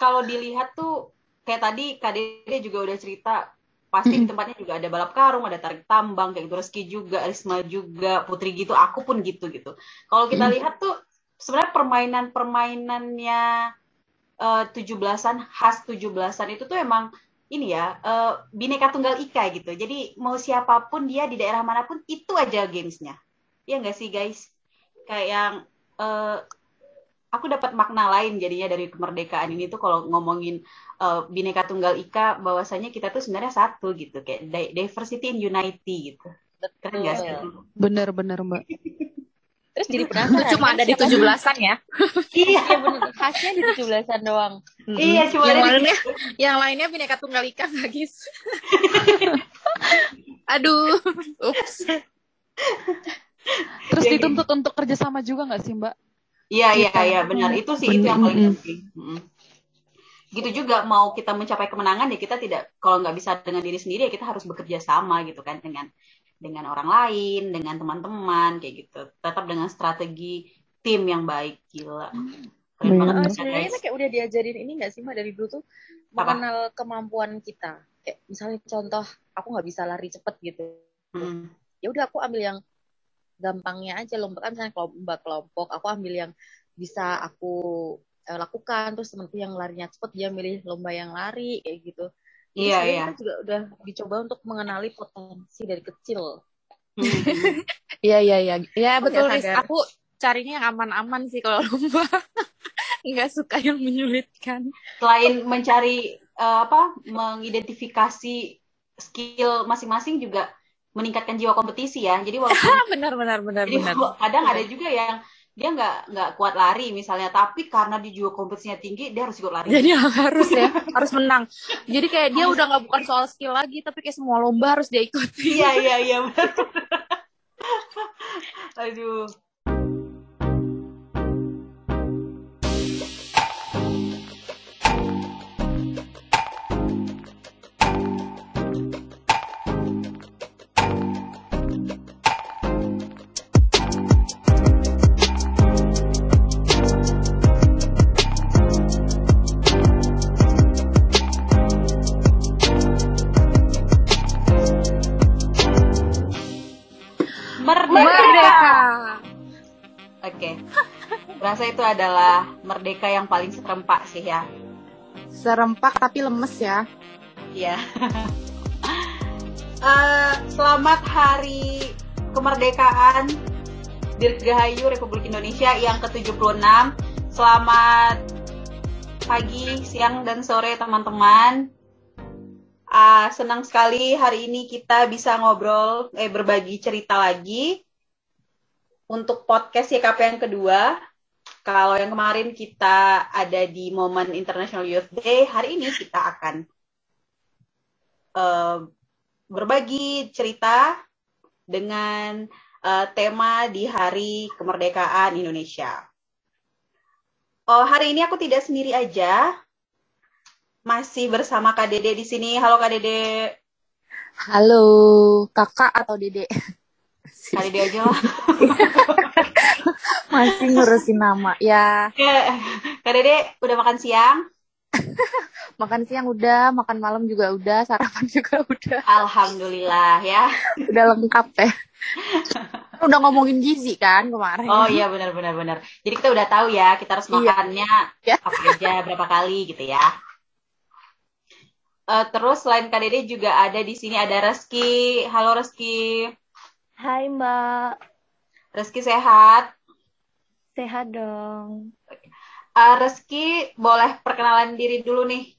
kalau dilihat tuh kayak tadi Kak Dede juga udah cerita pasti di tempatnya juga ada balap karung, ada tarik tambang kayak gitu, Reski juga, Risma juga, Putri gitu, aku pun gitu gitu. Kalau kita lihat tuh sebenarnya permainan-permainannya uh, 17-an khas 17-an itu tuh emang ini ya uh, bineka tunggal ika gitu. Jadi mau siapa pun dia di daerah mana pun itu aja gamesnya. Iya nggak sih guys? Kayak yang uh, aku dapat makna lain jadinya dari kemerdekaan ini tuh kalau ngomongin uh, bineka tunggal ika bahwasanya kita tuh sebenarnya satu gitu kayak diversity in unity gitu. Keren gak sih? Bener bener mbak. Terus jadi penasaran cuma ada di tujuh belasan ya? Iya. Bener. Khasnya di tujuh belasan doang. Iya cuma yang lainnya yang lainnya bineka tunggal ika guys aduh. Ups. Terus dituntut untuk kerjasama juga nggak sih mbak Iya iya iya benar. Itu sih itu yang paling penting. Hmm. Gitu juga mau kita mencapai kemenangan ya kita tidak kalau nggak bisa dengan diri sendiri ya kita harus bekerja sama gitu kan dengan dengan orang lain dengan teman-teman kayak gitu. Tetap dengan strategi tim yang baik gila. Keren banget uh, sebenarnya kita kayak udah diajarin ini nggak sih mbak dari dulu tuh mengenal kemampuan kita. Kayak misalnya contoh aku nggak bisa lari cepet gitu. Hmm. ya udah aku ambil yang gampangnya aja. Lomba kan misalnya lomba kelompok aku ambil yang bisa aku uh, lakukan. Terus temanku yang larinya cepet dia milih lomba yang lari kayak gitu. Iya iya. kita juga udah dicoba untuk mengenali potensi dari kecil. Iya iya iya. Ya betul Riz. aku carinya yang aman-aman sih kalau lomba. Nggak suka yang menyulitkan. Selain mencari uh, apa mengidentifikasi skill masing-masing juga meningkatkan jiwa kompetisi ya. Jadi walaupun benar benar benar jadi benar. Kadang ada juga yang dia nggak nggak kuat lari misalnya, tapi karena di jiwa kompetisinya tinggi dia harus ikut lari. Jadi harus ya, harus menang. Jadi kayak dia udah nggak bukan soal skill lagi, tapi kayak semua lomba harus dia ikuti. Iya iya iya. Aduh. Itu adalah merdeka yang paling serempak sih ya. Serempak tapi lemes ya. Iya. uh, selamat hari kemerdekaan Dirgahayu Republik Indonesia yang ke-76. Selamat pagi, siang, dan sore teman-teman. Uh, senang sekali hari ini kita bisa ngobrol, eh berbagi cerita lagi untuk podcast YKP yang kedua. Kalau yang kemarin kita ada di momen International Youth Day, hari ini kita akan uh, berbagi cerita dengan uh, tema di Hari Kemerdekaan Indonesia. Oh, hari ini aku tidak sendiri aja. Masih bersama Kak Dede di sini. Halo Kak Dede. Halo, Kakak atau Dede? Kak Dede aja lah. Masih ngurusin nama. Ya. Kak Dede udah makan siang? makan siang udah, makan malam juga udah, sarapan juga udah. Alhamdulillah ya. udah lengkap ya. udah ngomongin gizi kan kemarin. Oh iya benar benar benar. Jadi kita udah tahu ya kita harus iya. makannya iya. apa aja berapa kali gitu ya. Uh, terus selain Kak Dede juga ada di sini ada Reski. Halo Reski. Hai Mbak. Reski sehat? Sehat dong. Uh, Reski boleh perkenalan diri dulu nih.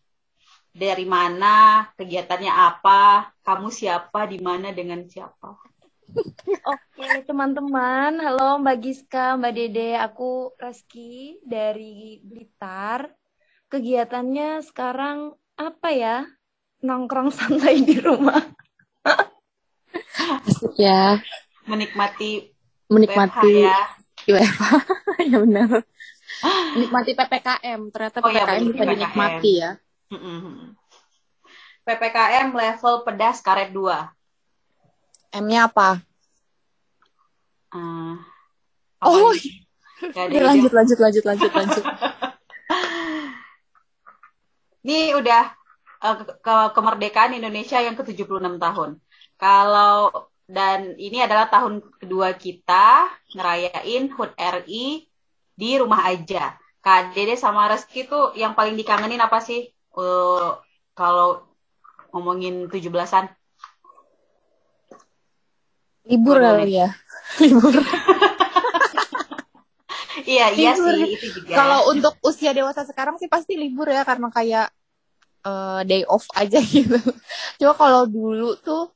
Dari mana, kegiatannya apa, kamu siapa, di mana, dengan siapa? Oke, teman-teman. Halo Mbak Giska, Mbak Dede. Aku Reski dari Blitar. Kegiatannya sekarang apa ya? Nongkrong santai di rumah. Asik ya. Menikmati menikmati ya. WFH ya benar. Nikmati ppkm ternyata oh, ppkm ya, bisa dinikmati ya. Ppkm level pedas karet 2 m-nya apa? Uh, oh ya, lanjut lanjut lanjut lanjut lanjut. Ini udah uh, ke kemerdekaan Indonesia yang ke-76 tahun. Kalau dan ini adalah tahun kedua kita ngerayain HUT RI di rumah aja. Kak Dede sama Reski tuh yang paling dikangenin apa sih? Uh, kalau ngomongin 17-an? Libur kali ya. Libur. iya, iya libur. sih itu juga. Kalau untuk usia dewasa sekarang sih pasti libur ya karena kayak uh, day off aja gitu. Coba kalau dulu tuh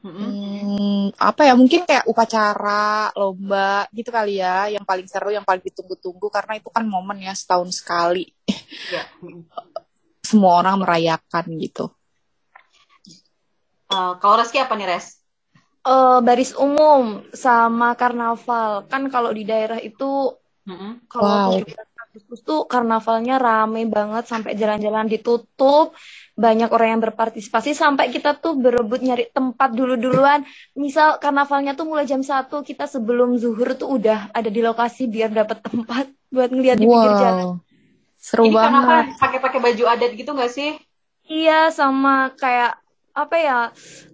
Hmm, apa ya mungkin kayak upacara lomba gitu kali ya yang paling seru yang paling ditunggu-tunggu karena itu kan momen ya setahun sekali ya. semua orang merayakan gitu uh, kalau Reski apa nih Res? Uh, baris umum sama karnaval kan kalau di daerah itu mm-hmm. kalau wow. Agustus tuh karnavalnya rame banget sampai jalan-jalan ditutup banyak orang yang berpartisipasi sampai kita tuh berebut nyari tempat dulu-duluan. Misal karnavalnya tuh mulai jam satu kita sebelum zuhur tuh udah ada di lokasi biar dapat tempat buat ngeliat di wow. pinggir jalan. Seru Ini banget. Kenapa pakai-pakai baju adat gitu gak sih? Iya, sama kayak apa ya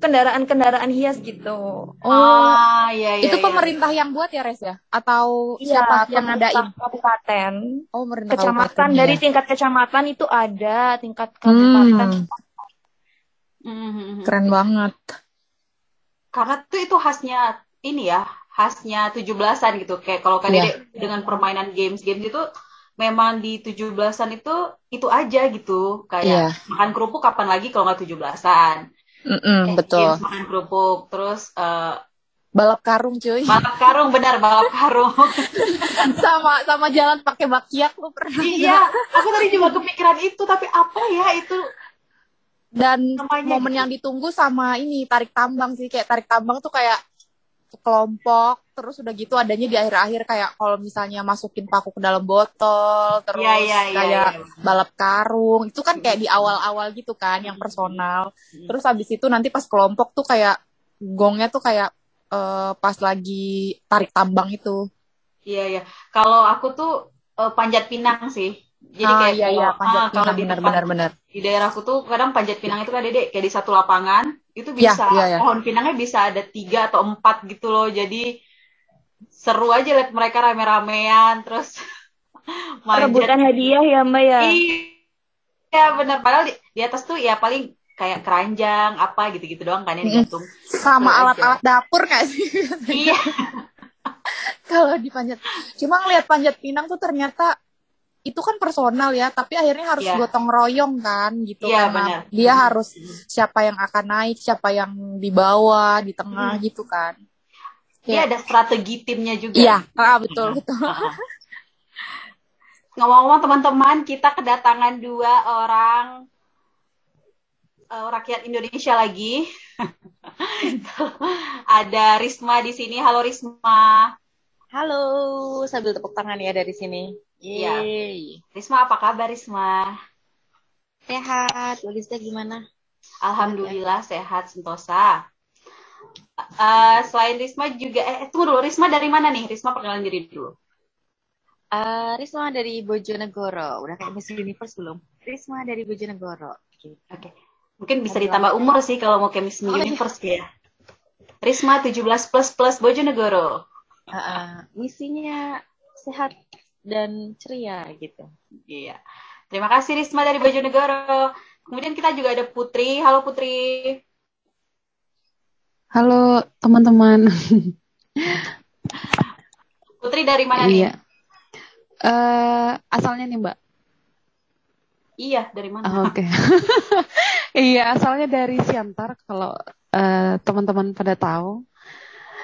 kendaraan-kendaraan hias gitu. Oh, ah, iya, iya, itu iya. pemerintah yang buat ya Res ya? Atau iya, siapa yang ngadain? Kabupaten. Oh, pemerintah kecamatan dari ya. tingkat kecamatan itu ada, tingkat kabupaten. Hmm. Keren banget. Karena tuh itu khasnya ini ya, khasnya 17-an gitu. Kayak kalau kalian yeah. dengan permainan games-games itu memang di 17-an itu itu aja gitu kayak yeah. makan kerupuk kapan lagi kalau nggak 17-an mm -mm, betul. makan kerupuk terus uh, balap karung cuy. balap karung benar balap karung. Sama sama jalan pakai bakiak lu pernah iya aku tadi cuma kepikiran itu tapi apa ya itu? Dan Namanya momen gitu. yang ditunggu sama ini tarik tambang sih. Kayak tarik tambang tuh kayak kelompok terus udah gitu adanya di akhir-akhir kayak kalau misalnya masukin paku ke dalam botol terus yeah, yeah, yeah, kayak yeah, yeah. balap karung itu kan kayak di awal-awal gitu kan yang personal. Terus habis itu nanti pas kelompok tuh kayak gongnya tuh kayak uh, pas lagi tarik tambang itu. Iya yeah, iya. Yeah. kalau aku tuh uh, panjat pinang sih jadi ah, kayak iya, iya, panjat ah, kalau di benar benar di daerahku tuh kadang panjat pinang itu kan dede kayak di satu lapangan itu iya, bisa. ya, ya, ya. pohon pinangnya bisa ada tiga atau empat gitu loh. Jadi seru aja lihat mereka rame-ramean terus rebutan hadiah ya mbak ya? Iya benar. Padahal di, di atas tuh ya paling kayak keranjang apa gitu-gitu doang kan yang digantung sama alat-alat dapur gak sih? Iya. Kalau di panjat. Cuma ngeliat panjat pinang tuh ternyata itu kan personal ya tapi akhirnya harus yeah. gotong royong kan gitu yeah, karena bener. dia harus siapa yang akan naik siapa yang di bawah di tengah hmm. gitu kan Iya, ada strategi timnya juga. Iya, ah, betul, betul. Ngomong-ngomong teman-teman, kita kedatangan dua orang uh, rakyat Indonesia lagi. ada Risma di sini. Halo Risma. Halo, sambil tepuk tangan ya dari sini. Iya. Risma, apa kabar Risma? Sehat. Lulisnya gimana? Alhamdulillah sehat Sentosa uh, selain Risma juga eh tunggu dulu Risma dari mana nih Risma perkenalan diri dulu uh, Risma dari Bojonegoro udah kayak Miss Universe belum Risma dari Bojonegoro oke okay. mungkin bisa ditambah umur sih kalau mau ke Miss oh, iya. Universe ya Risma 17 plus plus Bojonegoro uh, uh, misinya sehat dan ceria gitu iya terima kasih Risma dari Bojonegoro kemudian kita juga ada Putri halo Putri Halo teman-teman. Putri dari mana iya. nih? Uh, asalnya nih Mbak. Iya, dari mana? Oh, Oke. Okay. iya, asalnya dari Siantar kalau uh, teman-teman pada tahu.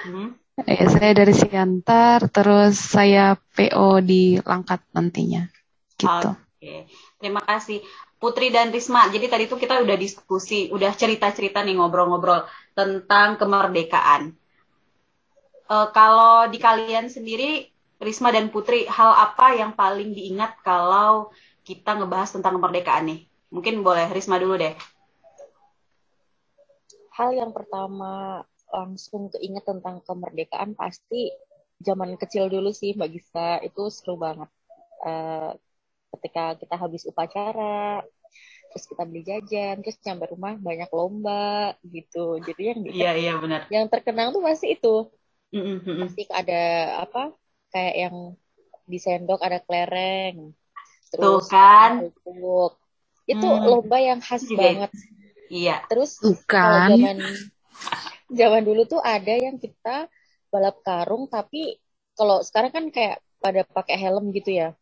Hmm. Eh, saya dari Siantar, terus saya PO di Langkat nantinya. Gitu. Oke. Okay. Terima kasih. Putri dan Risma. Jadi tadi tuh kita udah diskusi, udah cerita-cerita nih ngobrol-ngobrol tentang kemerdekaan. Uh, kalau di kalian sendiri, Risma dan Putri, hal apa yang paling diingat kalau kita ngebahas tentang kemerdekaan nih? Mungkin boleh Risma dulu deh. Hal yang pertama langsung keinget tentang kemerdekaan pasti zaman kecil dulu sih Mbak Gisa. Itu seru banget. Uh, ketika kita habis upacara terus kita beli jajan terus nyampe rumah banyak lomba gitu. Jadi yang iya iya benar. yang terkenang tuh pasti itu. Mm-hmm. pasti ada apa kayak yang di sendok ada kelereng terus Tuh kan itu hmm. lomba yang khas Jadi, banget. iya. Terus kalau zaman zaman dulu tuh ada yang kita balap karung tapi kalau sekarang kan kayak pada pakai helm gitu ya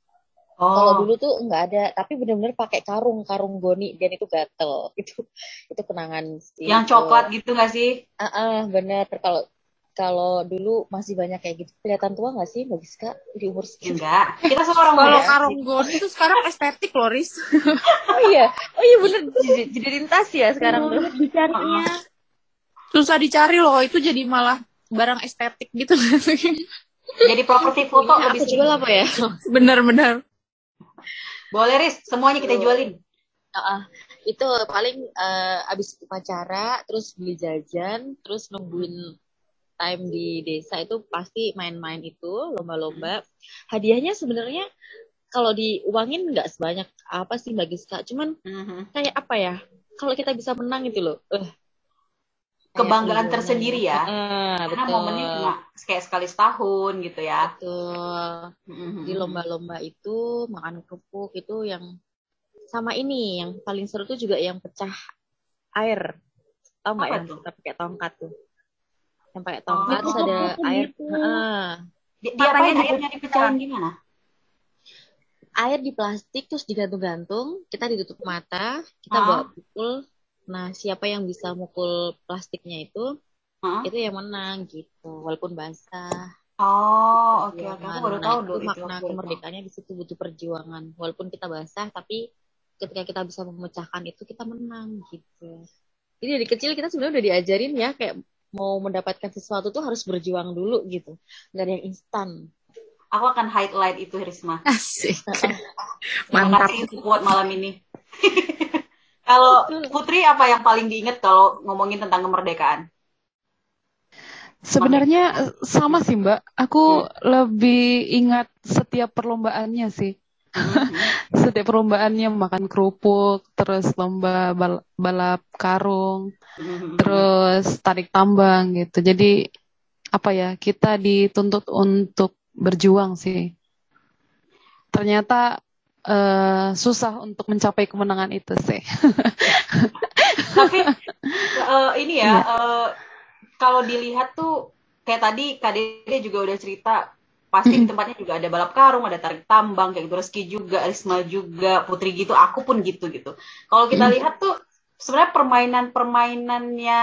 Oh. Kalau dulu tuh nggak ada, tapi benar-benar pakai karung, karung goni dan itu gatel. Itu itu kenangan sih. Yang coklat gitu nggak sih? Ah, uh -uh, bener. Kalau kalau dulu masih banyak kayak gitu. Kelihatan tua nggak sih, Mbak Giska di umur segitu? Enggak. Kita seorang Kalau karung goni itu sekarang estetik loh, Riz. oh iya, oh iya bener. Jadi, jadi lintas ya sekarang tuh. Dicarinya. Susah dicari loh, itu jadi malah barang estetik gitu. jadi properti foto ya, lebih jual apa ya? Bener-bener. Boleh Riz, semuanya kita jualin. Uh, itu paling uh, abis upacara, terus beli jajan, terus nungguin time di desa itu pasti main-main itu lomba-lomba. Hadiahnya sebenarnya kalau diuangin nggak sebanyak apa sih bagi Giska, cuman uh-huh. kayak apa ya? Kalau kita bisa menang itu loh, uh, kebanggaan gitu. tersendiri ya. Uh, Karena betul. momennya cuma kayak sekali setahun gitu ya. Betul. Mm-hmm. Di lomba-lomba itu makan kerupuk itu yang sama ini yang paling seru tuh juga yang pecah air. Tahu nggak yang kita pakai tongkat tuh? Yang pakai tongkat oh, terus ada air. Gitu. Uh, di, diapain airnya dipecahin gimana? Air di plastik terus digantung-gantung, kita ditutup mata, kita uh. bawa pukul Nah, siapa yang bisa mukul plastiknya itu, huh? itu yang menang gitu, walaupun basah. Oh, oke okay, oke. Okay. Aku baru tahu dulu itu. Makna itu. kemerdekaannya di situ butuh perjuangan. Walaupun kita basah, tapi ketika kita bisa memecahkan itu, kita menang gitu. Jadi dari kecil kita sebenarnya udah diajarin ya, kayak mau mendapatkan sesuatu tuh harus berjuang dulu gitu. Gak ada yang instan. Aku akan highlight itu, Risma. Asik. Mantap. Terima kasih buat malam ini. Kalau Putri apa yang paling diingat kalau ngomongin tentang kemerdekaan? Sebenarnya sama sih Mbak. Aku hmm. lebih ingat setiap perlombaannya sih. Hmm. setiap perlombaannya makan kerupuk, terus lomba bal balap karung, hmm. terus tarik tambang gitu. Jadi apa ya kita dituntut untuk berjuang sih. Ternyata uh, susah untuk mencapai kemenangan itu sih. Tapi uh, ini ya, yeah. Uh, kalau dilihat tuh kayak tadi Kak Dede juga udah cerita, pasti mm tempatnya juga ada balap karung, ada tarik tambang, kayak gitu, Reski juga, Risma juga, Putri gitu, aku pun gitu gitu. Kalau kita mm lihat tuh sebenarnya permainan-permainannya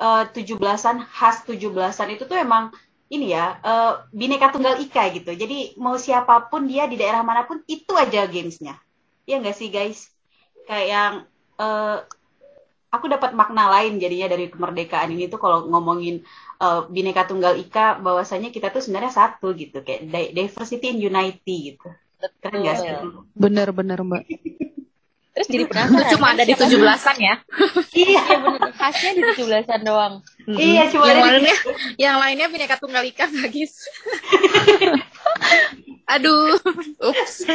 uh, 17-an khas 17-an itu tuh emang ini ya uh, bineka tunggal ika gitu. Jadi mau siapa pun dia di daerah mana pun itu aja gamesnya. Ya nggak sih guys? Kayak yang uh, aku dapat makna lain jadinya dari kemerdekaan ini tuh kalau ngomongin uh, bineka tunggal ika bahwasanya kita tuh sebenarnya satu gitu. Kayak diversity in unity gitu. Keren gak sih? Bener-bener mbak Terus jadi penasaran. Cuma ada di tujuh belasan ya. iya benar. Khasnya di tujuh belasan doang. Iya cuma yang lainnya, yang lainnya bineka tunggal ika guys. Aduh. Ups.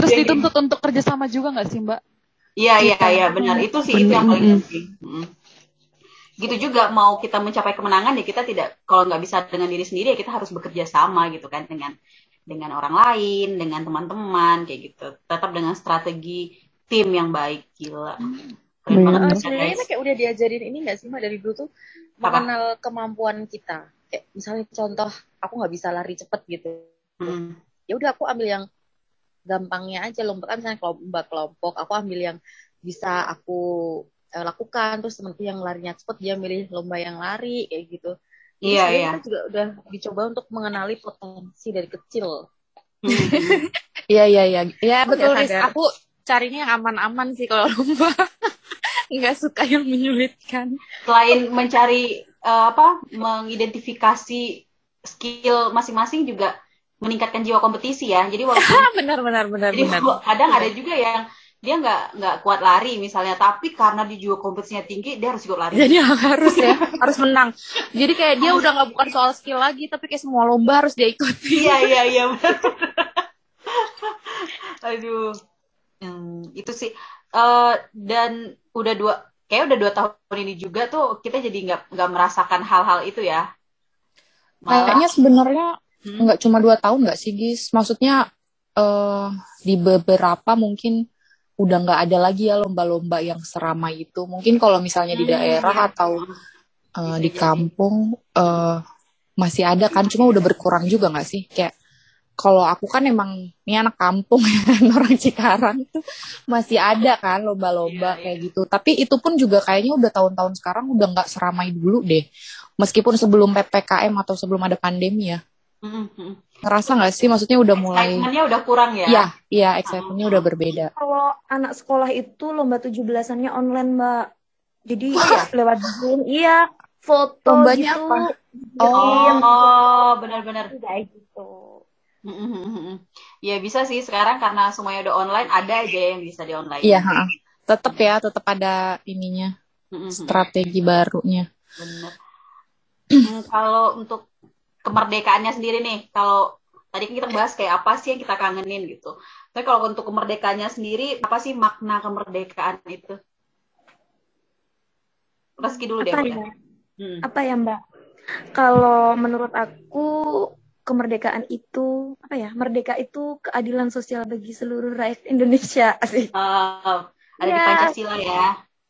Terus dituntut untuk kerjasama juga nggak sih Mbak? Iya iya iya benar itu sih itu yang paling penting. Gitu juga mau kita mencapai kemenangan ya kita tidak kalau nggak bisa dengan diri sendiri ya kita harus bekerja sama gitu kan dengan dengan orang lain, dengan teman-teman kayak gitu. Tetap dengan strategi tim yang baik, gila. Keren banget uh, sebenarnya kayak udah diajarin ini gak sih, Mbak, dari dulu tuh mengenal kemampuan kita. Kayak misalnya contoh, aku nggak bisa lari cepet gitu. Hmm. Ya udah aku ambil yang gampangnya aja lomba kan misalnya lomba kelompok, aku ambil yang bisa aku uh, lakukan terus temanku yang larinya cepet dia milih lomba yang lari kayak gitu Iya, iya. Kita juga udah dicoba untuk mengenali potensi dari kecil. Iya, iya, iya. Ya, betul, Riz. Aku carinya yang aman-aman sih kalau lomba. Nggak suka yang menyulitkan. Selain mencari, uh, apa, mengidentifikasi skill masing-masing juga meningkatkan jiwa kompetisi ya. Jadi walaupun... benar, benar, benar, jadi benar. kadang ada juga yang dia nggak nggak kuat lari misalnya tapi karena dia juga kompetisinya tinggi dia harus ikut lari. Jadi harus ya harus menang. Jadi kayak dia udah nggak bukan soal skill lagi tapi kayak semua lomba harus dia ikuti. Iya iya iya aduh. Hmm, itu sih. Uh, dan udah dua kayak udah dua tahun ini juga tuh kita jadi nggak nggak merasakan hal-hal itu ya. Malah, kayaknya sebenarnya hmm? nggak cuma dua tahun nggak sih Gis? Maksudnya uh, di beberapa mungkin udah nggak ada lagi ya lomba-lomba yang seramai itu. Mungkin kalau misalnya di hmm, daerah hmm, atau uh, di kampung uh, masih ada kan cuma udah berkurang juga nggak sih? Kayak kalau aku kan emang ini anak kampung ya orang Cikarang itu masih ada kan lomba-lomba kayak gitu. Tapi itu pun juga kayaknya udah tahun-tahun sekarang udah nggak seramai dulu deh. Meskipun sebelum ppkm atau sebelum ada pandemi ya. Mm-hmm. Ngerasa nggak sih? Maksudnya udah mulai excitementnya udah kurang ya? Iya iya excitementnya udah berbeda. Kalau anak sekolah itu lomba tujuh belasannya online mbak. Jadi ya? lewat zoom iya foto lombanya gitu. apa? Oh, oh benar-benar. Kayak gitu. Ya bisa sih sekarang karena semuanya udah online ada aja yang bisa di online. Iya tetap ya tetap ada ininya strategi barunya. Benar. Hmm, kalau untuk kemerdekaannya sendiri nih. Kalau tadi kita bahas kayak apa sih yang kita kangenin gitu. Tapi kalau untuk kemerdekaannya sendiri apa sih makna kemerdekaan itu? Reski dulu apa deh ya? Hmm. apa ya mbak? Kalau menurut aku kemerdekaan itu apa ya? Merdeka itu keadilan sosial bagi seluruh rakyat Indonesia. Sih uh, ada ya, di Pancasila ya.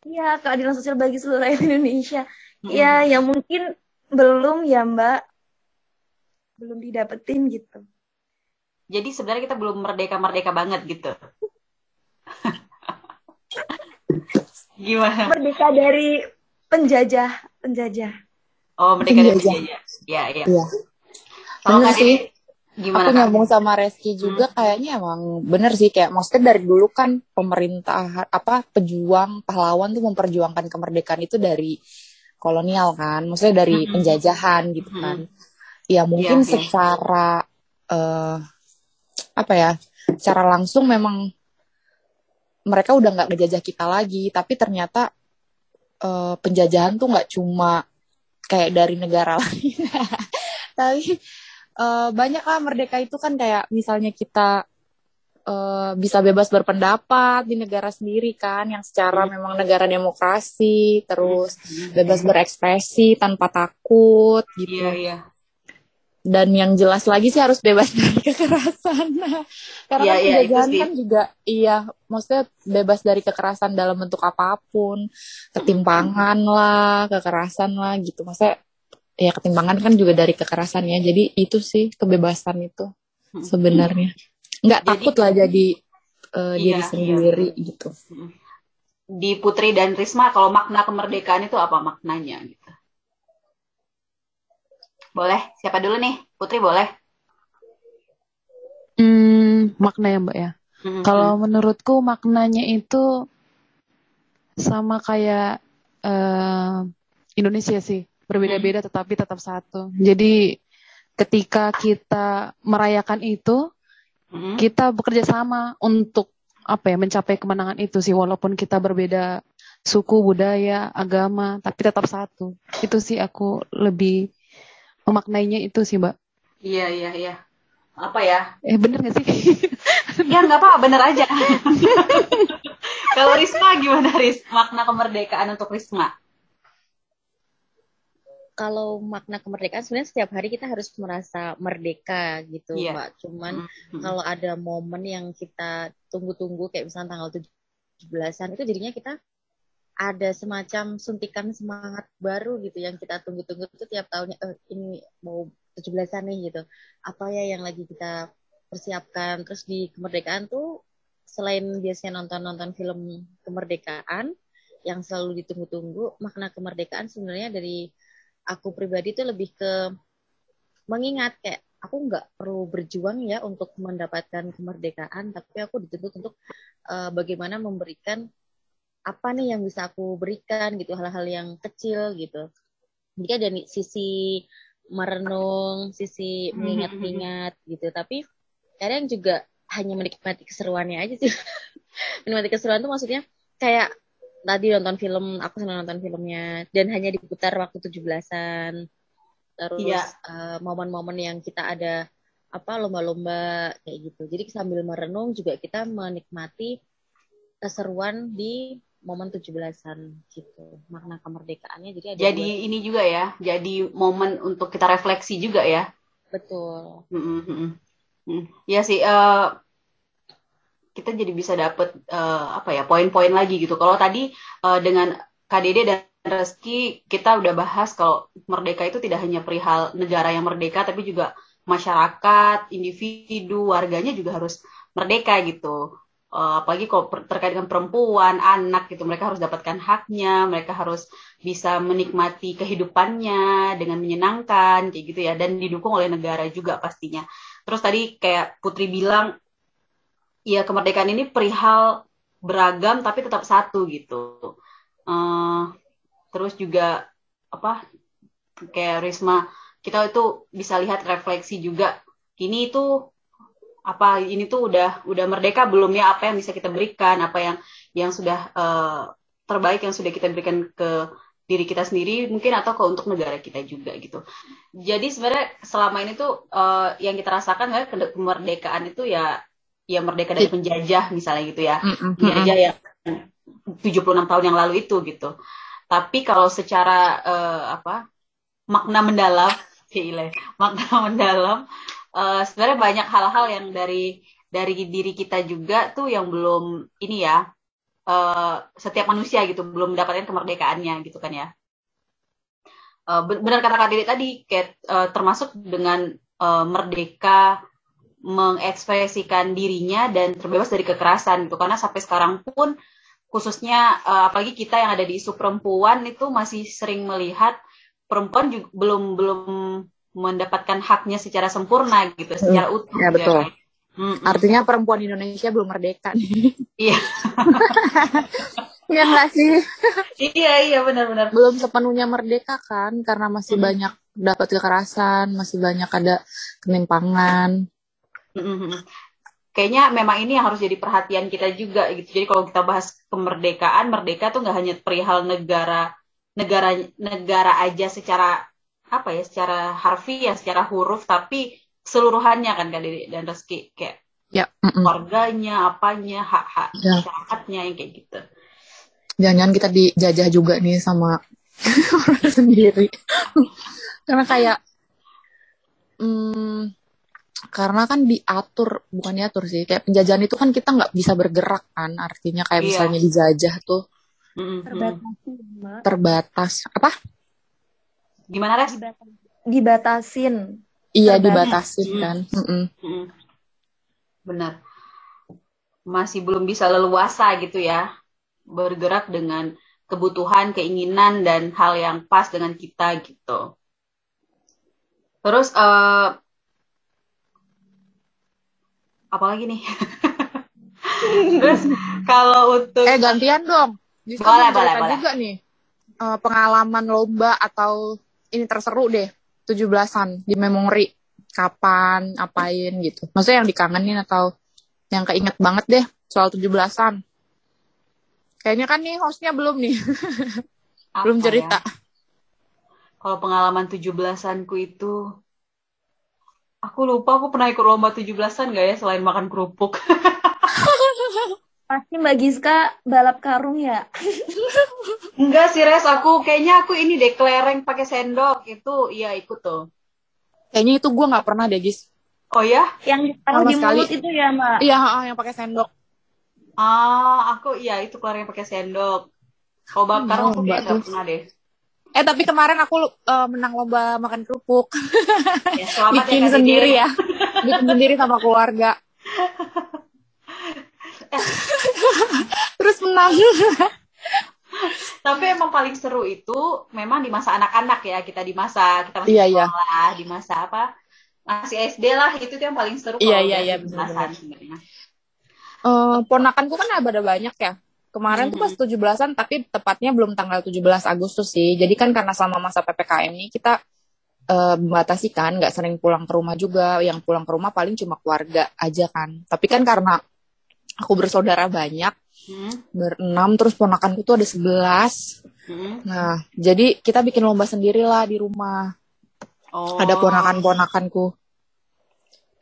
Iya keadilan sosial bagi seluruh rakyat Indonesia. Hmm. ya yang mungkin belum ya Mbak belum didapetin gitu. Jadi sebenarnya kita belum merdeka merdeka banget gitu. Gimana? Merdeka dari penjajah penjajah. Oh merdeka penjajah. dari penjajah ya ya, ya bener sih. Gimana aku nyambung sama Reski juga hmm. kayaknya emang bener sih. Kayak maksudnya dari dulu kan pemerintah apa pejuang pahlawan tuh memperjuangkan kemerdekaan itu dari kolonial kan. Maksudnya dari hmm. penjajahan gitu hmm. Ya mungkin yeah, secara uh, apa ya secara langsung memang mereka udah nggak ngejajah kita lagi tapi ternyata uh, penjajahan tuh nggak cuma kayak dari negara lain tapi uh, banyak lah merdeka itu kan kayak misalnya kita uh, bisa bebas berpendapat di negara sendiri kan yang secara hmm. memang negara demokrasi terus hmm. bebas berekspresi tanpa takut gitu. Iya, iya. Dan yang jelas lagi sih harus bebas dari kekerasan. Karena kan iya, penjajahan kan juga iya, maksudnya bebas dari kekerasan dalam bentuk apa pun, ketimpangan lah, kekerasan lah gitu. Maksudnya ya ketimpangan kan juga dari kekerasan ya jadi itu sih kebebasan itu hmm. sebenarnya nggak jadi, takut lah jadi uh, iya, diri iya. sendiri iya. gitu di Putri dan Risma kalau makna kemerdekaan itu apa maknanya gitu boleh siapa dulu nih Putri boleh hmm, makna ya mbak ya hmm. kalau menurutku maknanya itu sama kayak uh, Indonesia sih berbeda-beda hmm. tetapi tetap satu. Jadi ketika kita merayakan itu, hmm. kita bekerja sama untuk apa ya mencapai kemenangan itu sih walaupun kita berbeda suku, budaya, agama, tapi tetap satu. Itu sih aku lebih memaknainya itu sih, Mbak. Iya, iya, iya. Apa ya? Eh, bener gak sih? ya, nggak apa, bener aja. Kalau Risma gimana, Ris? Makna kemerdekaan untuk Risma? kalau makna kemerdekaan sebenarnya setiap hari kita harus merasa merdeka gitu yeah. Mbak. Cuman mm-hmm. kalau ada momen yang kita tunggu-tunggu kayak misalnya tanggal 17-an itu jadinya kita ada semacam suntikan semangat baru gitu yang kita tunggu-tunggu itu tiap tahunnya eh, ini mau 17-an nih gitu. Apa ya yang lagi kita persiapkan terus di kemerdekaan tuh selain biasanya nonton-nonton film kemerdekaan yang selalu ditunggu-tunggu, makna kemerdekaan sebenarnya dari aku pribadi itu lebih ke mengingat kayak aku nggak perlu berjuang ya untuk mendapatkan kemerdekaan, tapi aku dituntut untuk uh, bagaimana memberikan apa nih yang bisa aku berikan gitu, hal-hal yang kecil gitu. Jadi ada nih sisi merenung, sisi hmm. mengingat-ingat gitu, tapi kadang juga hanya menikmati keseruannya aja sih. menikmati keseruan itu maksudnya kayak tadi nonton film aku senang nonton filmnya dan hanya diputar waktu tujuh belasan terus yeah. uh, momen-momen yang kita ada apa lomba-lomba kayak gitu jadi sambil merenung juga kita menikmati keseruan di momen 17-an gitu. Makna kemerdekaannya jadi ada Jadi dua. ini juga ya, jadi momen untuk kita refleksi juga ya. Betul. Mm -hmm. mm. Ya sih uh, kita jadi bisa dapet uh, apa ya poin-poin lagi gitu. Kalau tadi uh, dengan KDD dan Reski kita udah bahas kalau merdeka itu tidak hanya perihal negara yang merdeka tapi juga masyarakat, individu, warganya juga harus merdeka gitu uh, apalagi kalau terkait dengan perempuan, anak gitu, mereka harus dapatkan haknya, mereka harus bisa menikmati kehidupannya dengan menyenangkan kayak gitu ya dan didukung oleh negara juga pastinya. Terus tadi kayak Putri bilang ya kemerdekaan ini perihal beragam tapi tetap satu gitu. Uh, terus juga apa kayak Risma kita itu bisa lihat refleksi juga ini itu apa ini tuh udah udah merdeka belum ya? Apa yang bisa kita berikan? Apa yang yang sudah uh, terbaik yang sudah kita berikan ke diri kita sendiri mungkin atau ke untuk negara kita juga gitu. Jadi sebenarnya selama ini tuh uh, yang kita rasakan ya kemerdekaan itu ya ya merdeka dari penjajah misalnya gitu ya. Penjajah yang 76 tahun yang lalu itu gitu. Tapi kalau secara uh, apa makna mendalam makna mendalam uh, sebenarnya banyak hal-hal yang dari dari diri kita juga tuh yang belum ini ya uh, setiap manusia gitu belum mendapatkan kemerdekaannya gitu kan ya. Uh, benar kata Kak tadi kayak uh, termasuk dengan uh, merdeka mengekspresikan dirinya dan terbebas dari kekerasan gitu. Karena sampai sekarang pun khususnya uh, apalagi kita yang ada di isu perempuan itu masih sering melihat perempuan juga belum belum mendapatkan haknya secara sempurna gitu, hmm. secara utuh. Ya betul. Ya. Hmm, Artinya perempuan Indonesia belum merdeka nih. Iya. Iya nggak sih? iya iya benar-benar. Belum sepenuhnya merdeka kan, karena masih hmm. banyak dapat kekerasan, masih banyak ada ketimpangan. Hmm. Kayaknya memang ini yang harus jadi perhatian kita juga gitu. Jadi kalau kita bahas kemerdekaan, merdeka tuh nggak hanya perihal negara negara negara aja secara apa ya secara harfiah secara huruf tapi keseluruhannya kan kan dan rezeki kayak ya mm -mm. warganya apanya hak hak ya. masyarakatnya yang kayak gitu jangan-jangan kita dijajah juga nih sama orang sendiri karena kayak hmm, karena kan diatur bukan diatur sih kayak penjajahan itu kan kita nggak bisa bergerak kan artinya kayak iya. misalnya dijajah tuh mm -hmm. terbatas apa Gimana res? Dibatasin. Iya dibatasin hmm. kan. Hmm. Hmm. Benar. Masih belum bisa leluasa gitu ya bergerak dengan kebutuhan, keinginan dan hal yang pas dengan kita gitu. Terus uh, apa lagi nih? Terus kalau untuk eh gantian dong. boleh, boleh, boleh. juga nih uh, pengalaman lomba atau ini terseru deh 17-an di memori. Kapan apain gitu. Maksudnya yang dikangenin atau yang keinget banget deh soal 17-an kayaknya kan nih hostnya belum nih. Belum cerita. ya? kalau pengalaman 17-anku itu aku lupa aku pernah ikut lomba 17-an gak ya selain makan kerupuk Pasti Mbak Giska balap karung ya? Enggak sih Res, aku kayaknya aku ini deh kelereng pakai sendok itu iya ikut tuh. Kayaknya itu gue nggak pernah deh Gis. Oh ya? Yang ditaruh di mulut itu ya Mbak? Iya, yang pakai sendok. Ah, aku iya itu kelereng pakai sendok. Kalau balap karung aku kayaknya nggak pernah deh. Eh tapi kemarin aku uh, menang lomba makan kerupuk. Ya, Bikin ya, sendiri ya. Bikin sendiri sama keluarga. terus menang tapi emang paling seru itu memang di masa anak-anak ya kita di masa kita masih iya, iya. sekolah iya. di masa apa masih SD lah itu tuh yang paling seru iya iya iya benar uh, ponakanku kan ada banyak ya kemarin hmm. tuh pas 17-an tapi tepatnya belum tanggal 17 Agustus sih jadi kan karena sama masa PPKM ini kita uh, membatasi kan nggak sering pulang ke rumah juga yang pulang ke rumah paling cuma keluarga aja kan tapi kan karena aku bersaudara banyak hmm. berenam terus ponakanku tuh ada sebelas hmm. nah jadi kita bikin lomba sendiri lah di rumah oh. ada ponakan ponakanku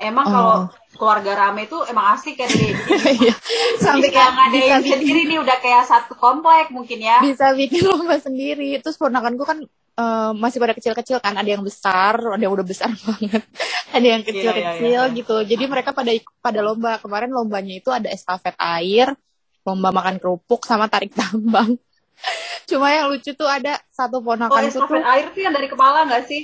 emang kalau oh. keluarga rame itu emang asik kan iya. sampai kayak ngadain sendiri nih udah kayak satu komplek mungkin ya bisa bikin lomba sendiri terus ponakanku kan uh, masih pada kecil-kecil kan ada yang besar ada yang udah besar banget ada yang iya, kecil-kecil yeah, yeah, yeah. gitu. Jadi mereka pada pada lomba. Kemarin lombanya itu ada estafet air lomba makan kerupuk sama tarik tambang. Cuma yang lucu tuh ada satu ponakan oh, estafet tuh air tuh yang dari kepala nggak sih?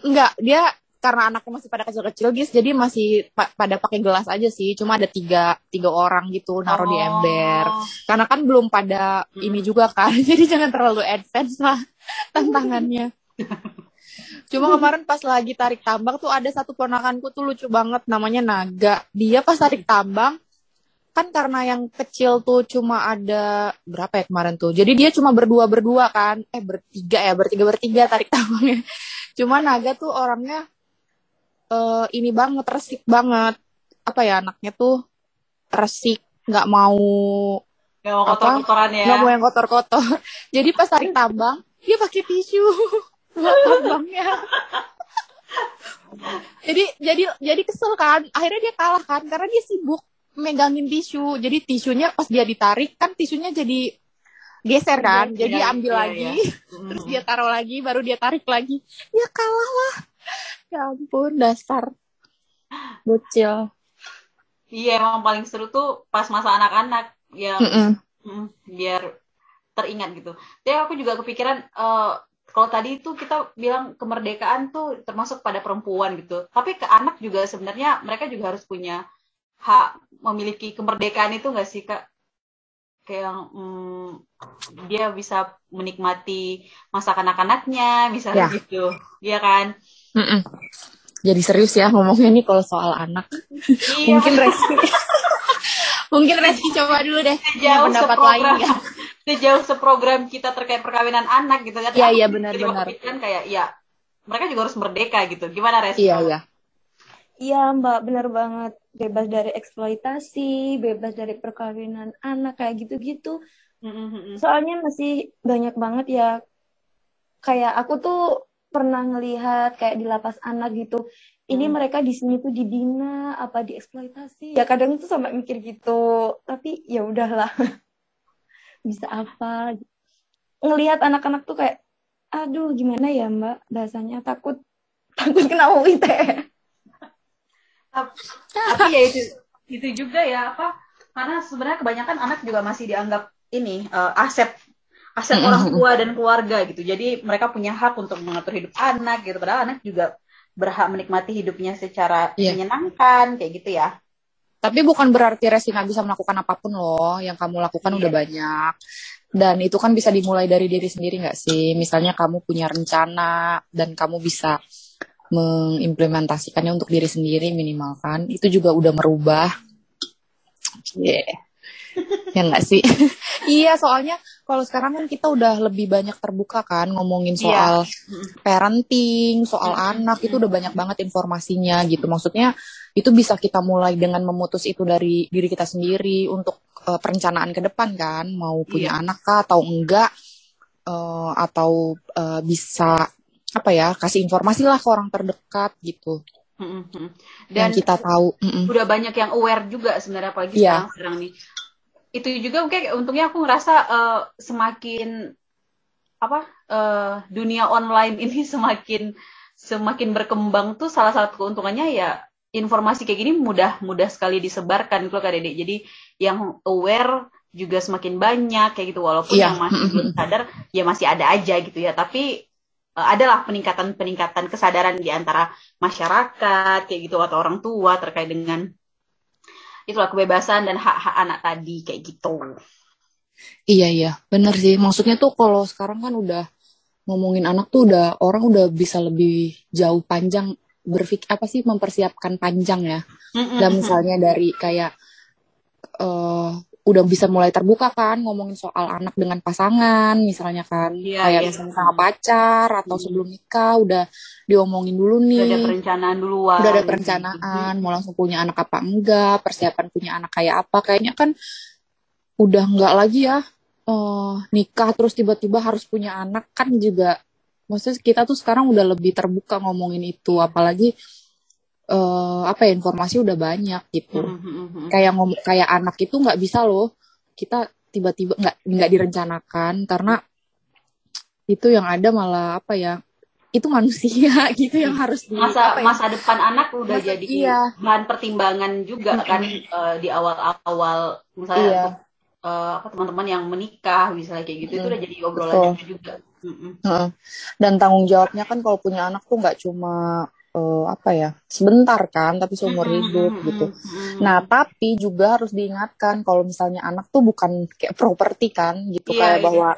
Enggak, dia karena anaknya masih pada kecil-kecil guys jadi masih pa pada pakai gelas aja sih. Cuma ada tiga tiga orang gitu naruh oh. di ember. Karena kan belum pada hmm. ini juga kan jadi jangan terlalu advance lah tantangannya. Cuma kemarin pas lagi tarik tambang tuh ada satu ponakanku tuh lucu banget namanya Naga. Dia pas tarik tambang kan karena yang kecil tuh cuma ada berapa ya kemarin tuh? Jadi dia cuma berdua berdua kan. Eh bertiga ya bertiga bertiga tarik tambangnya. Cuma Naga tuh orangnya uh, ini banget resik banget. Apa ya anaknya tuh resik nggak mau nggak mau kotor-kotoran ya. Nggak mau yang kotor-kotor. Jadi pas tarik tambang dia pakai tisu. Buat tambangnya jadi jadi jadi kesel kan. Akhirnya dia kalah kan karena dia sibuk megangin tisu. Jadi tisunya pas dia ditarik kan tisunya jadi geser kan. ya, jadi ya, ambil ya, lagi. Ya. terus dia taruh lagi baru dia tarik lagi. Ya kalah lah. Ya ampun dasar. Bocil. Iya emang paling seru tuh pas masa anak-anak. Yang mm -mm. Mm, biar teringat gitu tapi aku juga kepikiran uh, kalau tadi itu kita bilang kemerdekaan tuh termasuk pada perempuan gitu tapi ke anak juga sebenarnya mereka juga harus punya hak memiliki kemerdekaan itu nggak sih kak kayak hmm, dia bisa menikmati masa kanak-kanaknya misalnya ya. gitu ya kan Mm -mm. Jadi serius ya ngomongnya nih kalau soal anak. Iya. Mungkin Reski. Mungkin Reski coba dulu deh. Sejauh pendapat lain ya. Sejauh seprogram kita terkait perkawinan anak gitu kan. Iya iya benar-benar. Kan kayak ya mereka juga harus merdeka gitu. Gimana Reski? Iya iya. Iya Mbak, benar banget. Bebas dari eksploitasi, bebas dari perkawinan anak kayak gitu-gitu. Mm -hmm. Soalnya masih banyak banget ya. Kayak aku tuh pernah ngelihat kayak di lapas anak gitu ini hmm. mereka di sini tuh dibina apa dieksploitasi ya kadang tuh sampai mikir gitu tapi ya udahlah bisa apa ngelihat anak-anak tuh kayak aduh gimana ya mbak bahasanya takut takut kena UIT tapi ya itu itu juga ya apa karena sebenarnya kebanyakan anak juga masih dianggap ini uh, aset aset orang tua dan keluarga gitu. Jadi mereka punya hak untuk mengatur hidup anak gitu. Padahal anak juga berhak menikmati hidupnya secara yeah. menyenangkan kayak gitu ya. Tapi bukan berarti Resi nggak bisa melakukan apa pun loh. Yang kamu lakukan yeah. udah banyak. Dan itu kan bisa dimulai dari diri sendiri nggak sih? Misalnya kamu punya rencana dan kamu bisa mengimplementasikannya untuk diri sendiri minimal kan. Itu juga udah merubah. Yeah ya nggak sih? Iya soalnya kalau sekarang kan kita udah lebih banyak terbuka kan ngomongin iya. soal yeah. parenting soal mm anak itu udah banyak banget informasinya gitu. Maksudnya itu bisa kita mulai dengan memutus itu dari diri kita sendiri untuk uh, perencanaan ke depan kan. Mau punya yeah. anak kah atau enggak uh, atau uh, bisa apa ya kasih informasi lah ke orang terdekat gitu. Dan kita tahu udah banyak yang aware juga sebenarnya apalagi yeah. sekarang sekarang nih itu juga mungkin untungnya aku ngerasa uh, semakin apa uh, dunia online ini semakin semakin berkembang tuh salah satu keuntungannya ya informasi kayak gini mudah mudah sekali disebarkan gitu kak Dede. Jadi yang aware juga semakin banyak kayak gitu walaupun yeah. yang masih belum sadar ya masih ada aja gitu ya. Tapi uh, adalah peningkatan peningkatan kesadaran di antara masyarakat kayak gitu atau orang tua terkait dengan itulah kebebasan dan hak-hak anak tadi kayak gitu. Iya iya, bener sih. Maksudnya tuh kalau sekarang kan udah ngomongin anak tuh udah orang udah bisa lebih jauh panjang berpikir apa sih mempersiapkan panjang ya. Dan misalnya dari kayak uh, udah bisa mulai terbuka kan ngomongin soal anak dengan pasangan misalnya kan yeah, kayak yeah. misalnya sama pacar atau hmm. sebelum nikah udah diomongin dulu nih udah ada perencanaan duluan udah ada perencanaan hmm. mau langsung punya anak apa enggak persiapan punya anak kayak apa kayaknya kan udah enggak lagi ya uh, nikah terus tiba-tiba harus punya anak kan juga maksudnya kita tuh sekarang udah lebih terbuka ngomongin itu apalagi uh, apa ya informasi udah banyak gitu. Mm -hmm. Kayak ngom kayak anak itu nggak bisa loh kita tiba-tiba nggak nggak direncanakan karena itu yang ada malah apa ya itu manusia gitu yang harus di, masa ya? masa depan anak udah masa, jadi iya. bahan pertimbangan juga kan uh, di awal-awal misalnya iya. uh, apa teman-teman yang menikah misalnya kayak gitu hmm. itu udah jadi obrolan juga. Mm Dan tanggung jawabnya kan kalau punya anak tuh nggak cuma uh, apa ya sebentar kan tapi seumur hidup gitu. Nah tapi juga harus diingatkan kalau misalnya anak tuh bukan kayak properti kan gitu yeah, kayak yeah. bahwa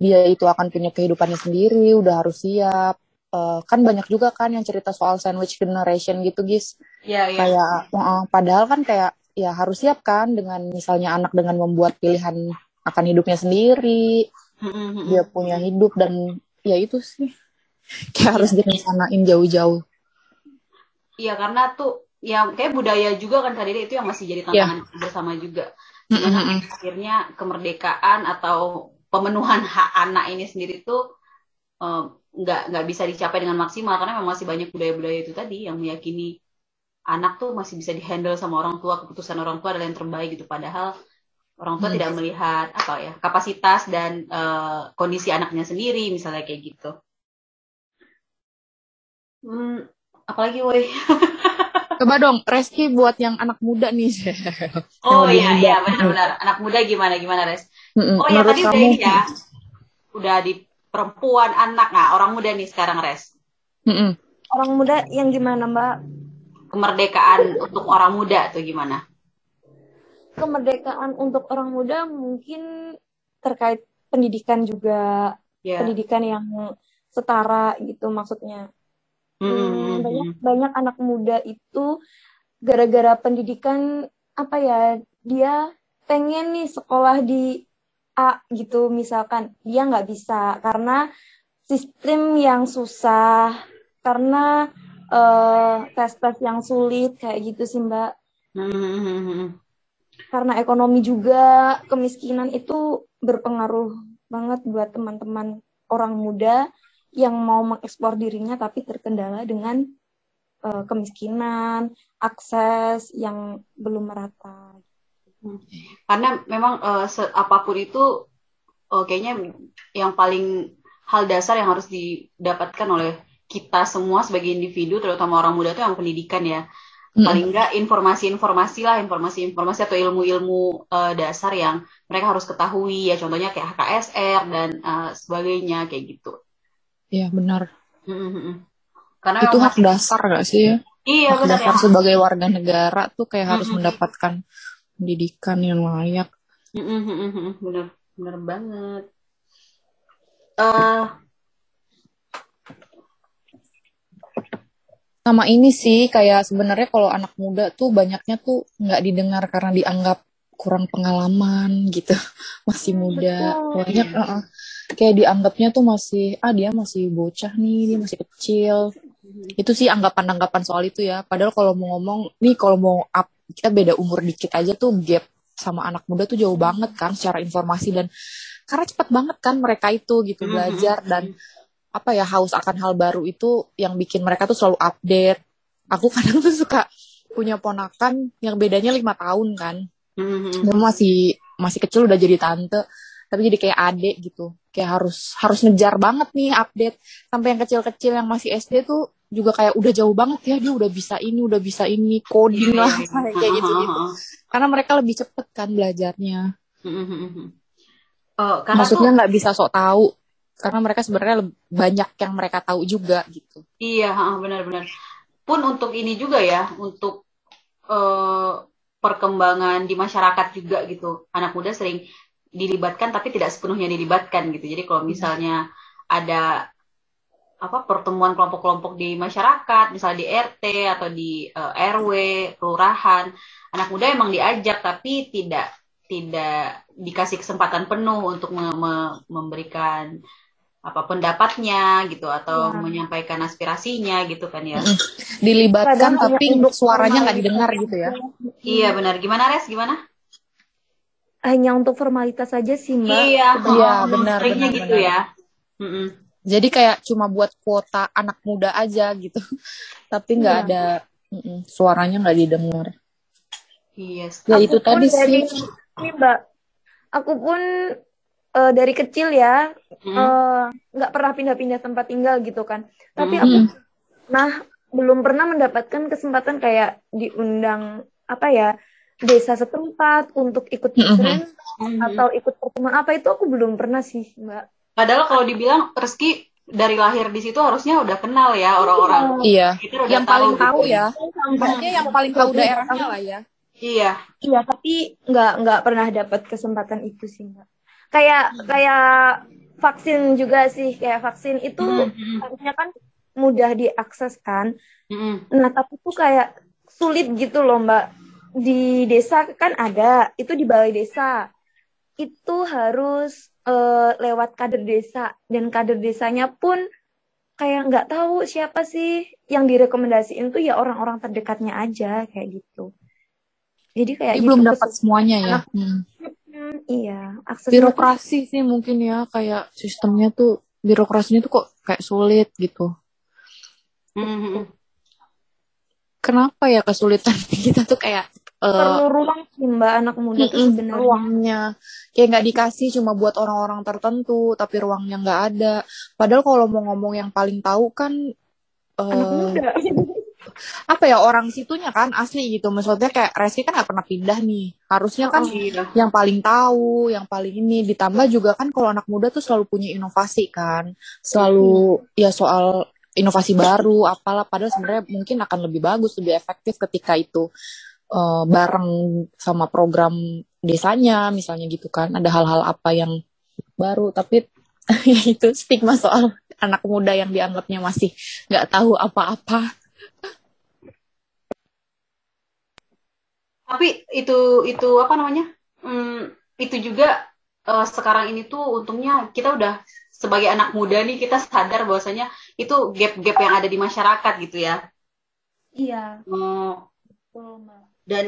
dia itu akan punya kehidupannya sendiri udah harus siap. Uh, kan banyak juga kan yang cerita soal sandwich generation gitu guys. Yeah, yeah. Kayak uh, padahal kan kayak ya harus siap kan dengan misalnya anak dengan membuat pilihan akan hidupnya sendiri. Dia punya hidup dan ya itu sih kayak harus direncanain jauh-jauh. Iya karena tuh ya kayak budaya juga kan Kak Dede itu yang masih jadi iya. tantangan yeah. bersama juga. mm-hmm. akhirnya kemerdekaan atau pemenuhan hak anak ini sendiri tuh nggak um, nggak bisa dicapai dengan maksimal karena memang masih banyak budaya-budaya itu tadi yang meyakini anak tuh masih bisa dihandle sama orang tua keputusan orang tua adalah yang terbaik gitu padahal orang tua hmm. tidak melihat apa ya kapasitas dan uh, kondisi anaknya sendiri misalnya kayak gitu. Hmm, apalagi woi. Coba dong Reski buat yang anak muda nih. Oh iya iya benar-benar. Anak muda gimana gimana Res? Oh ya tadi udah ini ya. Udah di perempuan anak. Nah orang muda nih sekarang Res. Mm-mm. orang muda yang gimana Mbak? Kemerdekaan untuk orang muda tuh gimana? Kemerdekaan untuk orang muda mungkin terkait pendidikan juga. Yeah. pendidikan yang setara gitu maksudnya Hmm, banyak banyak anak muda itu gara-gara pendidikan apa ya dia pengen nih sekolah di A gitu misalkan. Dia nggak bisa karena sistem yang susah karena uh, tes-tes yang sulit kayak gitu sih mbak. Hmm. karena ekonomi juga kemiskinan itu berpengaruh banget buat teman-teman orang muda yang mau mengekspor dirinya tapi terkendala dengan uh, kemiskinan, akses yang belum merata. Karena memang uh, apa pun itu uh, kayaknya yang paling hal dasar yang harus didapatkan oleh kita semua sebagai individu, terutama orang muda itu yang pendidikan ya. Hmm. Paling enggak informasi-informasi lah, informasi-informasi atau ilmu-ilmu uh, dasar yang mereka harus ketahui ya. Contohnya kayak HKSR dan uh, sebagainya kayak gitu. Iya benar. Karena itu hak dasar gak sih ya? Iya hak benar. Dasar ya. sebagai warga negara tuh kayak harus mendapatkan pendidikan yang layak. Benar, benar banget. Uh, sama ini sih kayak sebenarnya kalau anak muda tuh banyaknya tuh nggak didengar karena dianggap kurang pengalaman gitu masih muda Betul. banyak uh, kayak dianggapnya tuh masih ah dia masih bocah nih dia masih kecil. Itu sih anggapan-anggapan soal itu ya. Padahal kalau mau ngomong nih kalau mau up kita beda umur dikit aja tuh gap sama anak muda tuh jauh banget kan secara informasi dan karena cepat banget kan mereka itu gitu belajar dan apa ya haus akan hal baru itu yang bikin mereka tuh selalu update. Aku kadang tuh suka punya ponakan yang bedanya lima tahun kan. Mm-hmm. dia masih masih kecil udah jadi tante tapi jadi kayak adik gitu. Kayak harus harus ngejar banget nih update. Sampai yang kecil-kecil yang masih SD tuh juga kayak udah jauh banget ya dia udah bisa ini udah bisa ini coding lah kayak gitu gitu karena mereka lebih cepet kan belajarnya. Uh, karena maksudnya nggak bisa sok tahu. Karena mereka sebenarnya banyak yang mereka tahu juga gitu. Iya benar-benar. Pun untuk ini juga ya untuk uh, perkembangan di masyarakat juga gitu. Anak muda sering dilibatkan tapi tidak sepenuhnya dilibatkan gitu. Jadi kalau misalnya ada apa pertemuan kelompok-kelompok di masyarakat, misalnya di RT atau di uh, eh, RW, kelurahan, anak muda emang diajak tapi tidak tidak dikasih kesempatan penuh untuk me me memberikan apa pendapatnya gitu atau ya. menyampaikan aspirasinya gitu kan ya. Dilibatkan tapi suaranya nggak didengar gitu ya. iya benar. Gimana res? Gimana hanya untuk formalitas saja sih mbak. Iya, iya benar. Seringnya benar, gitu benar. ya. Jadi kayak cuma buat kuota anak muda aja gitu, tapi nggak iya. ada mm suaranya nggak didengar yes ya aku itu tadi dari, sih ini mbak aku pun uh, dari kecil ya eh, nggak uh, pernah pindah-pindah tempat tinggal gitu kan tapi mm-hmm. aku nah belum pernah mendapatkan kesempatan kayak diundang apa ya desa setempat untuk ikut musren mm-hmm. atau ikut pertemuan apa itu aku belum pernah sih mbak padahal kalau dibilang Reski dari lahir di situ harusnya udah kenal ya orang-orang iya yang paling tahu, tahu gitu. ya maksudnya yang paling tahu daerahnya lah ya Iya. Iya, tapi nggak nggak pernah dapat kesempatan itu sih mbak. Kayak hmm. kayak vaksin juga sih, kayak vaksin itu hmm. harusnya kan mudah diakses kan. Hmm. Nah tapi tuh kayak sulit gitu loh mbak. Di desa kan ada, itu di balai desa. Itu harus uh, lewat kader desa dan kader desanya pun kayak nggak tahu siapa sih yang direkomendasiin tuh ya orang-orang terdekatnya aja kayak gitu. Jadi kayak gitu belum dapat semuanya ya. Hmm. Hmm, iya, akses birokrasi sih mungkin ya kayak sistemnya tuh birokrasinya tuh kok kayak sulit gitu. Hmm. Kenapa ya kesulitan kita tuh kayak perlu ruang sih mbak anak muda tuh sebenarnya. ruangnya. Kayak nggak dikasih cuma buat orang-orang tertentu tapi ruangnya nggak ada. Padahal kalau mau ngomong yang paling tahu kan uh, anak muda. apa ya orang situnya kan asli gitu. Maksudnya kayak Reski kan nggak pernah pindah nih. Harusnya kan oh, iya. yang paling tahu yang paling ini. Ditambah juga kan kalau anak muda tuh selalu punya inovasi kan. Selalu hmm. ya soal inovasi baru apalah. Padahal sebenarnya mungkin akan lebih bagus lebih efektif ketika itu uh, bareng sama program desanya misalnya gitu kan. Ada hal-hal apa yang baru tapi itu stigma soal anak muda yang dianggapnya masih nggak tahu apa-apa. Tapi itu itu apa namanya? Hmm, itu juga uh, sekarang ini tuh untungnya kita udah sebagai anak muda nih kita sadar bahwasanya itu gap-gap yang ada di masyarakat gitu ya. Iya. Uh, dan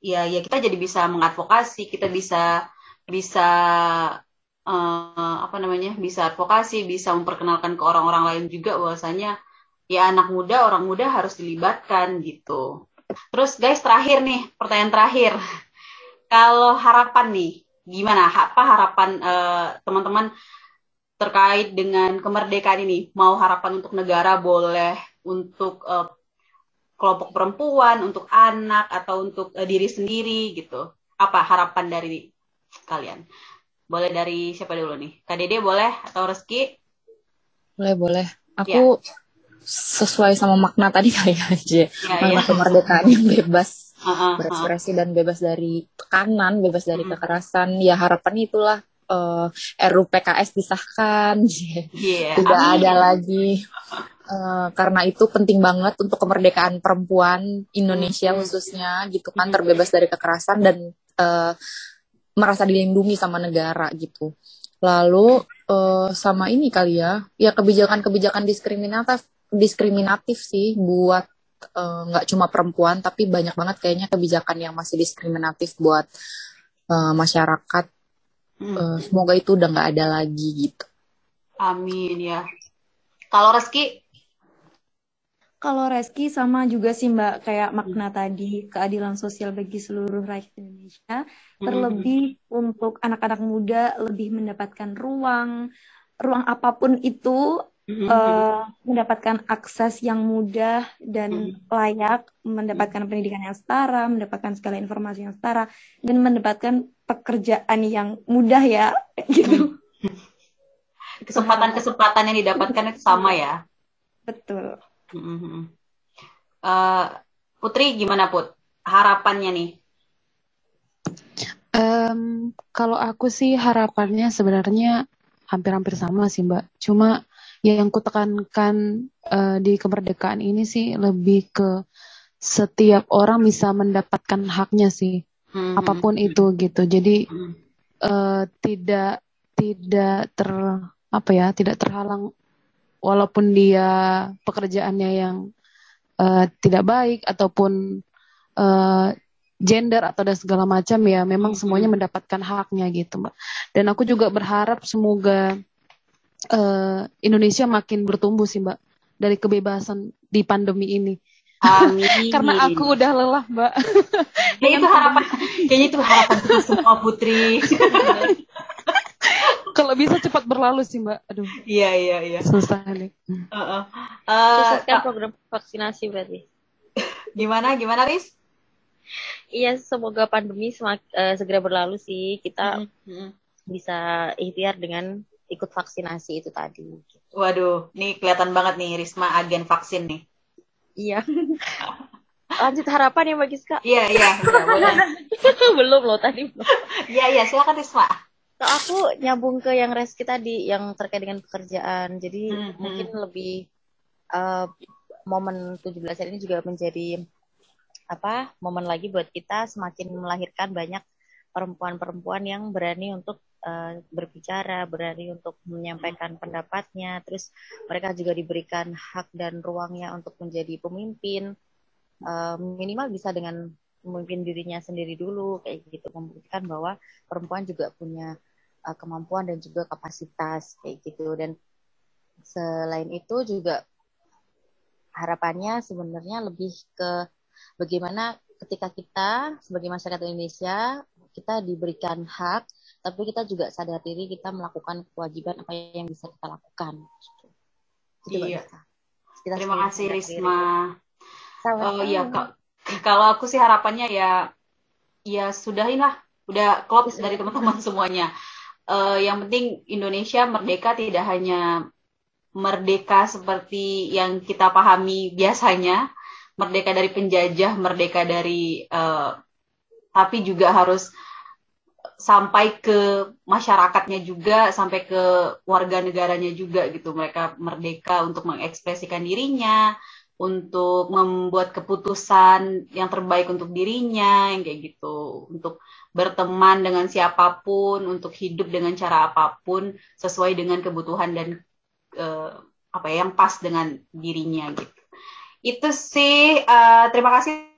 ya ya kita jadi bisa mengadvokasi kita bisa bisa uh, apa namanya bisa advokasi bisa memperkenalkan ke orang-orang lain juga bahwasanya ya anak muda orang muda harus dilibatkan gitu Terus guys terakhir nih pertanyaan terakhir. Kalau harapan nih gimana? Apa harapan uh, teman-teman terkait dengan kemerdekaan ini? Mau harapan untuk negara boleh untuk uh, kelompok perempuan, untuk anak atau untuk uh, diri sendiri gitu? Apa harapan dari kalian? Boleh dari siapa dulu nih? Kak Dede boleh atau Reski? Boleh, boleh. Aku ya sesuai sama makna tadi kali aja ya, makna ya. kemerdekaan yang bebas uh, uh, berekspresi dan bebas dari tekanan bebas dari kekerasan ya harapan itulah uh, RUU PKS disahkan yeah. tidak Amin. ada lagi uh, karena itu penting banget untuk kemerdekaan perempuan Indonesia khususnya gitu kan terbebas dari kekerasan dan uh, merasa dilindungi sama negara gitu lalu uh, sama ini kali ya ya kebijakan-kebijakan diskriminatif diskriminatif sih buat eh, nggak uh, cuma perempuan tapi banyak banget kayaknya kebijakan yang masih diskriminatif buat uh, masyarakat. Hmm. Uh, semoga itu udah nggak ada lagi gitu. Amin ya. Kalau Reski? Kalau Reski sama juga sih Mbak kayak makna hmm. tadi keadilan sosial bagi seluruh rakyat Indonesia. Hmm. Terlebih untuk anak-anak muda lebih mendapatkan ruang ruang apa pun itu uh, mendapatkan akses yang mudah dan mm. layak, mendapatkan pendidikan yang setara, mendapatkan segala informasi yang setara, dan mendapatkan pekerjaan yang mudah ya, gitu. Kesempatan-kesempatan yang didapatkan itu sama ya. Betul. Uh, Putri gimana Put? Harapannya nih? Um, kalau aku sih harapannya sebenarnya hampir-hampir sama sih Mbak. Cuma yang kutekankan uh, di kemerdekaan ini sih lebih ke setiap orang bisa mendapatkan haknya sih hmm. apa pun itu gitu. Jadi uh, tidak tidak ter apa ya tidak terhalang walaupun dia pekerjaannya yang uh, tidak baik ataupun uh, gender atau dan segala macam ya memang semuanya mendapatkan haknya gitu mbak. Dan aku juga berharap semoga uh, Indonesia makin bertumbuh sih Mbak dari kebebasan di pandemi ini. Amin. Karena aku udah lelah, Mbak. Kayaknya itu harapan, kayaknya itu harapan kita semua Putri. Kalau bisa cepat berlalu sih, Mbak. Aduh. Iya, iya, iya. Susah nih. Uh, uh. Uh, Sukseskan program vaksinasi berarti. Gimana, gimana, Riz? Iya, semoga pandemi semak, uh, segera berlalu sih. Kita mm -hmm. bisa ikhtiar dengan ikut vaksinasi itu tadi. Waduh, nih kelihatan banget nih Risma agen vaksin nih. Iya. Lanjut harapan ya Mbak Giska? Iya, iya. belum loh tadi. Iya, iya. Silakan Risma. So, aku nyambung ke yang reski tadi, yang terkait dengan pekerjaan. Jadi hmm, mungkin lebih uh, momen 17 hari ini juga menjadi apa momen lagi buat kita semakin melahirkan banyak perempuan-perempuan yang berani untuk uh, berbicara, berani untuk menyampaikan pendapatnya, terus mereka juga diberikan hak dan ruangnya untuk menjadi pemimpin, uh, minimal bisa dengan memimpin dirinya sendiri dulu, kayak gitu, membuktikan bahwa perempuan juga punya uh, kemampuan dan juga kapasitas, kayak gitu, dan selain itu juga harapannya sebenarnya lebih ke bagaimana ketika kita sebagai masyarakat Indonesia kita diberikan hak tapi kita juga sadar diri kita melakukan kewajiban apa yang bisa kita lakukan. Gitu, iya. Kita Terima kasih Risma. Oh iya kak. Kalau aku sih harapannya ya ya sudahin lah, udah klop dari teman-teman semuanya. Uh, yang penting Indonesia merdeka tidak hanya merdeka seperti yang kita pahami biasanya, merdeka dari penjajah, merdeka dari uh, tapi juga harus sampai ke masyarakatnya juga, sampai ke warga negaranya juga gitu. Mereka merdeka untuk mengekspresikan dirinya, untuk membuat keputusan yang terbaik untuk dirinya, yang kayak gitu. Untuk berteman dengan siapa pun, untuk hidup dengan cara apa pun sesuai dengan kebutuhan dan uh, apa ya yang pas dengan dirinya gitu. Itu sih uh, terima kasih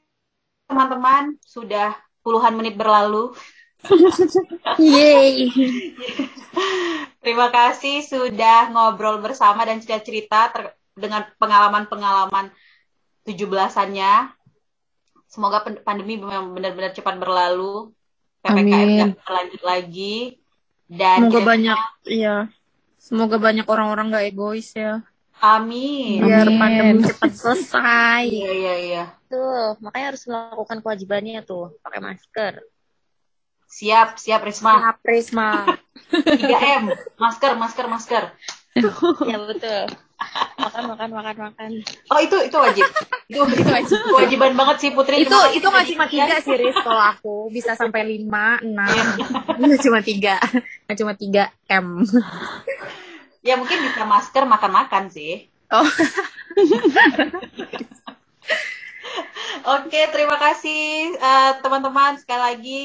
teman-teman sudah puluhan menit berlalu. Yeay. Terima kasih sudah ngobrol bersama dan cerita-cerita dengan pengalaman-pengalaman 17-annya. Semoga pandemi memang benar-benar cepat berlalu. PPKM tidak berlanjut lagi. Dan semoga banyak iya. Semoga banyak orang-orang gak egois ya. Amin. Biar pandemi cepat selesai. Iya, iya, iya. Tuh, makanya harus melakukan kewajibannya tuh, pakai masker. Siap, siap Risma. Siap Risma. 3M, masker, masker, masker. ya betul. Makan, makan, makan, makan. Oh itu itu wajib. Itu itu wajib. Kewajiban banget sih Putri. Itu itu nggak cuma tiga sih Riz kalau aku bisa sampai lima, enam. Nggak cuma tiga, nggak cuma tiga M. ya mungkin bisa masker makan-makan sih. Oh. Oke, terima kasih uh, teman-teman sekali lagi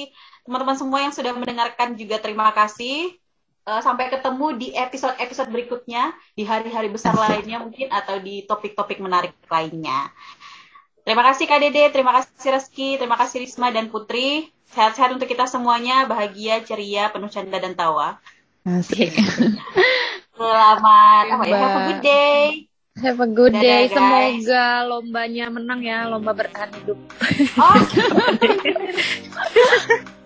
teman-teman semua yang sudah mendengarkan juga terima kasih. Uh, sampai ketemu di episode-episode berikutnya, di hari-hari besar lainnya mungkin, atau di topik-topik menarik lainnya. Terima kasih Kak Dede, terima kasih Reski, terima kasih Risma dan Putri. Sehat-sehat untuk kita semuanya, bahagia, ceria, penuh canda dan tawa. Asik. Selamat apa ya? Have a good day. Have a good Dadah, day. Guys. Semoga lombanya menang ya, lomba bertahan hidup. Oh.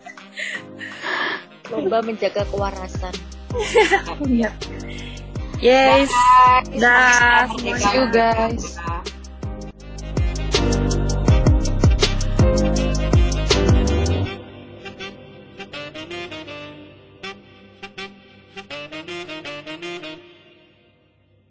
lomba menjaga kewarasan. Iya. Yes. Dah semuanya. guys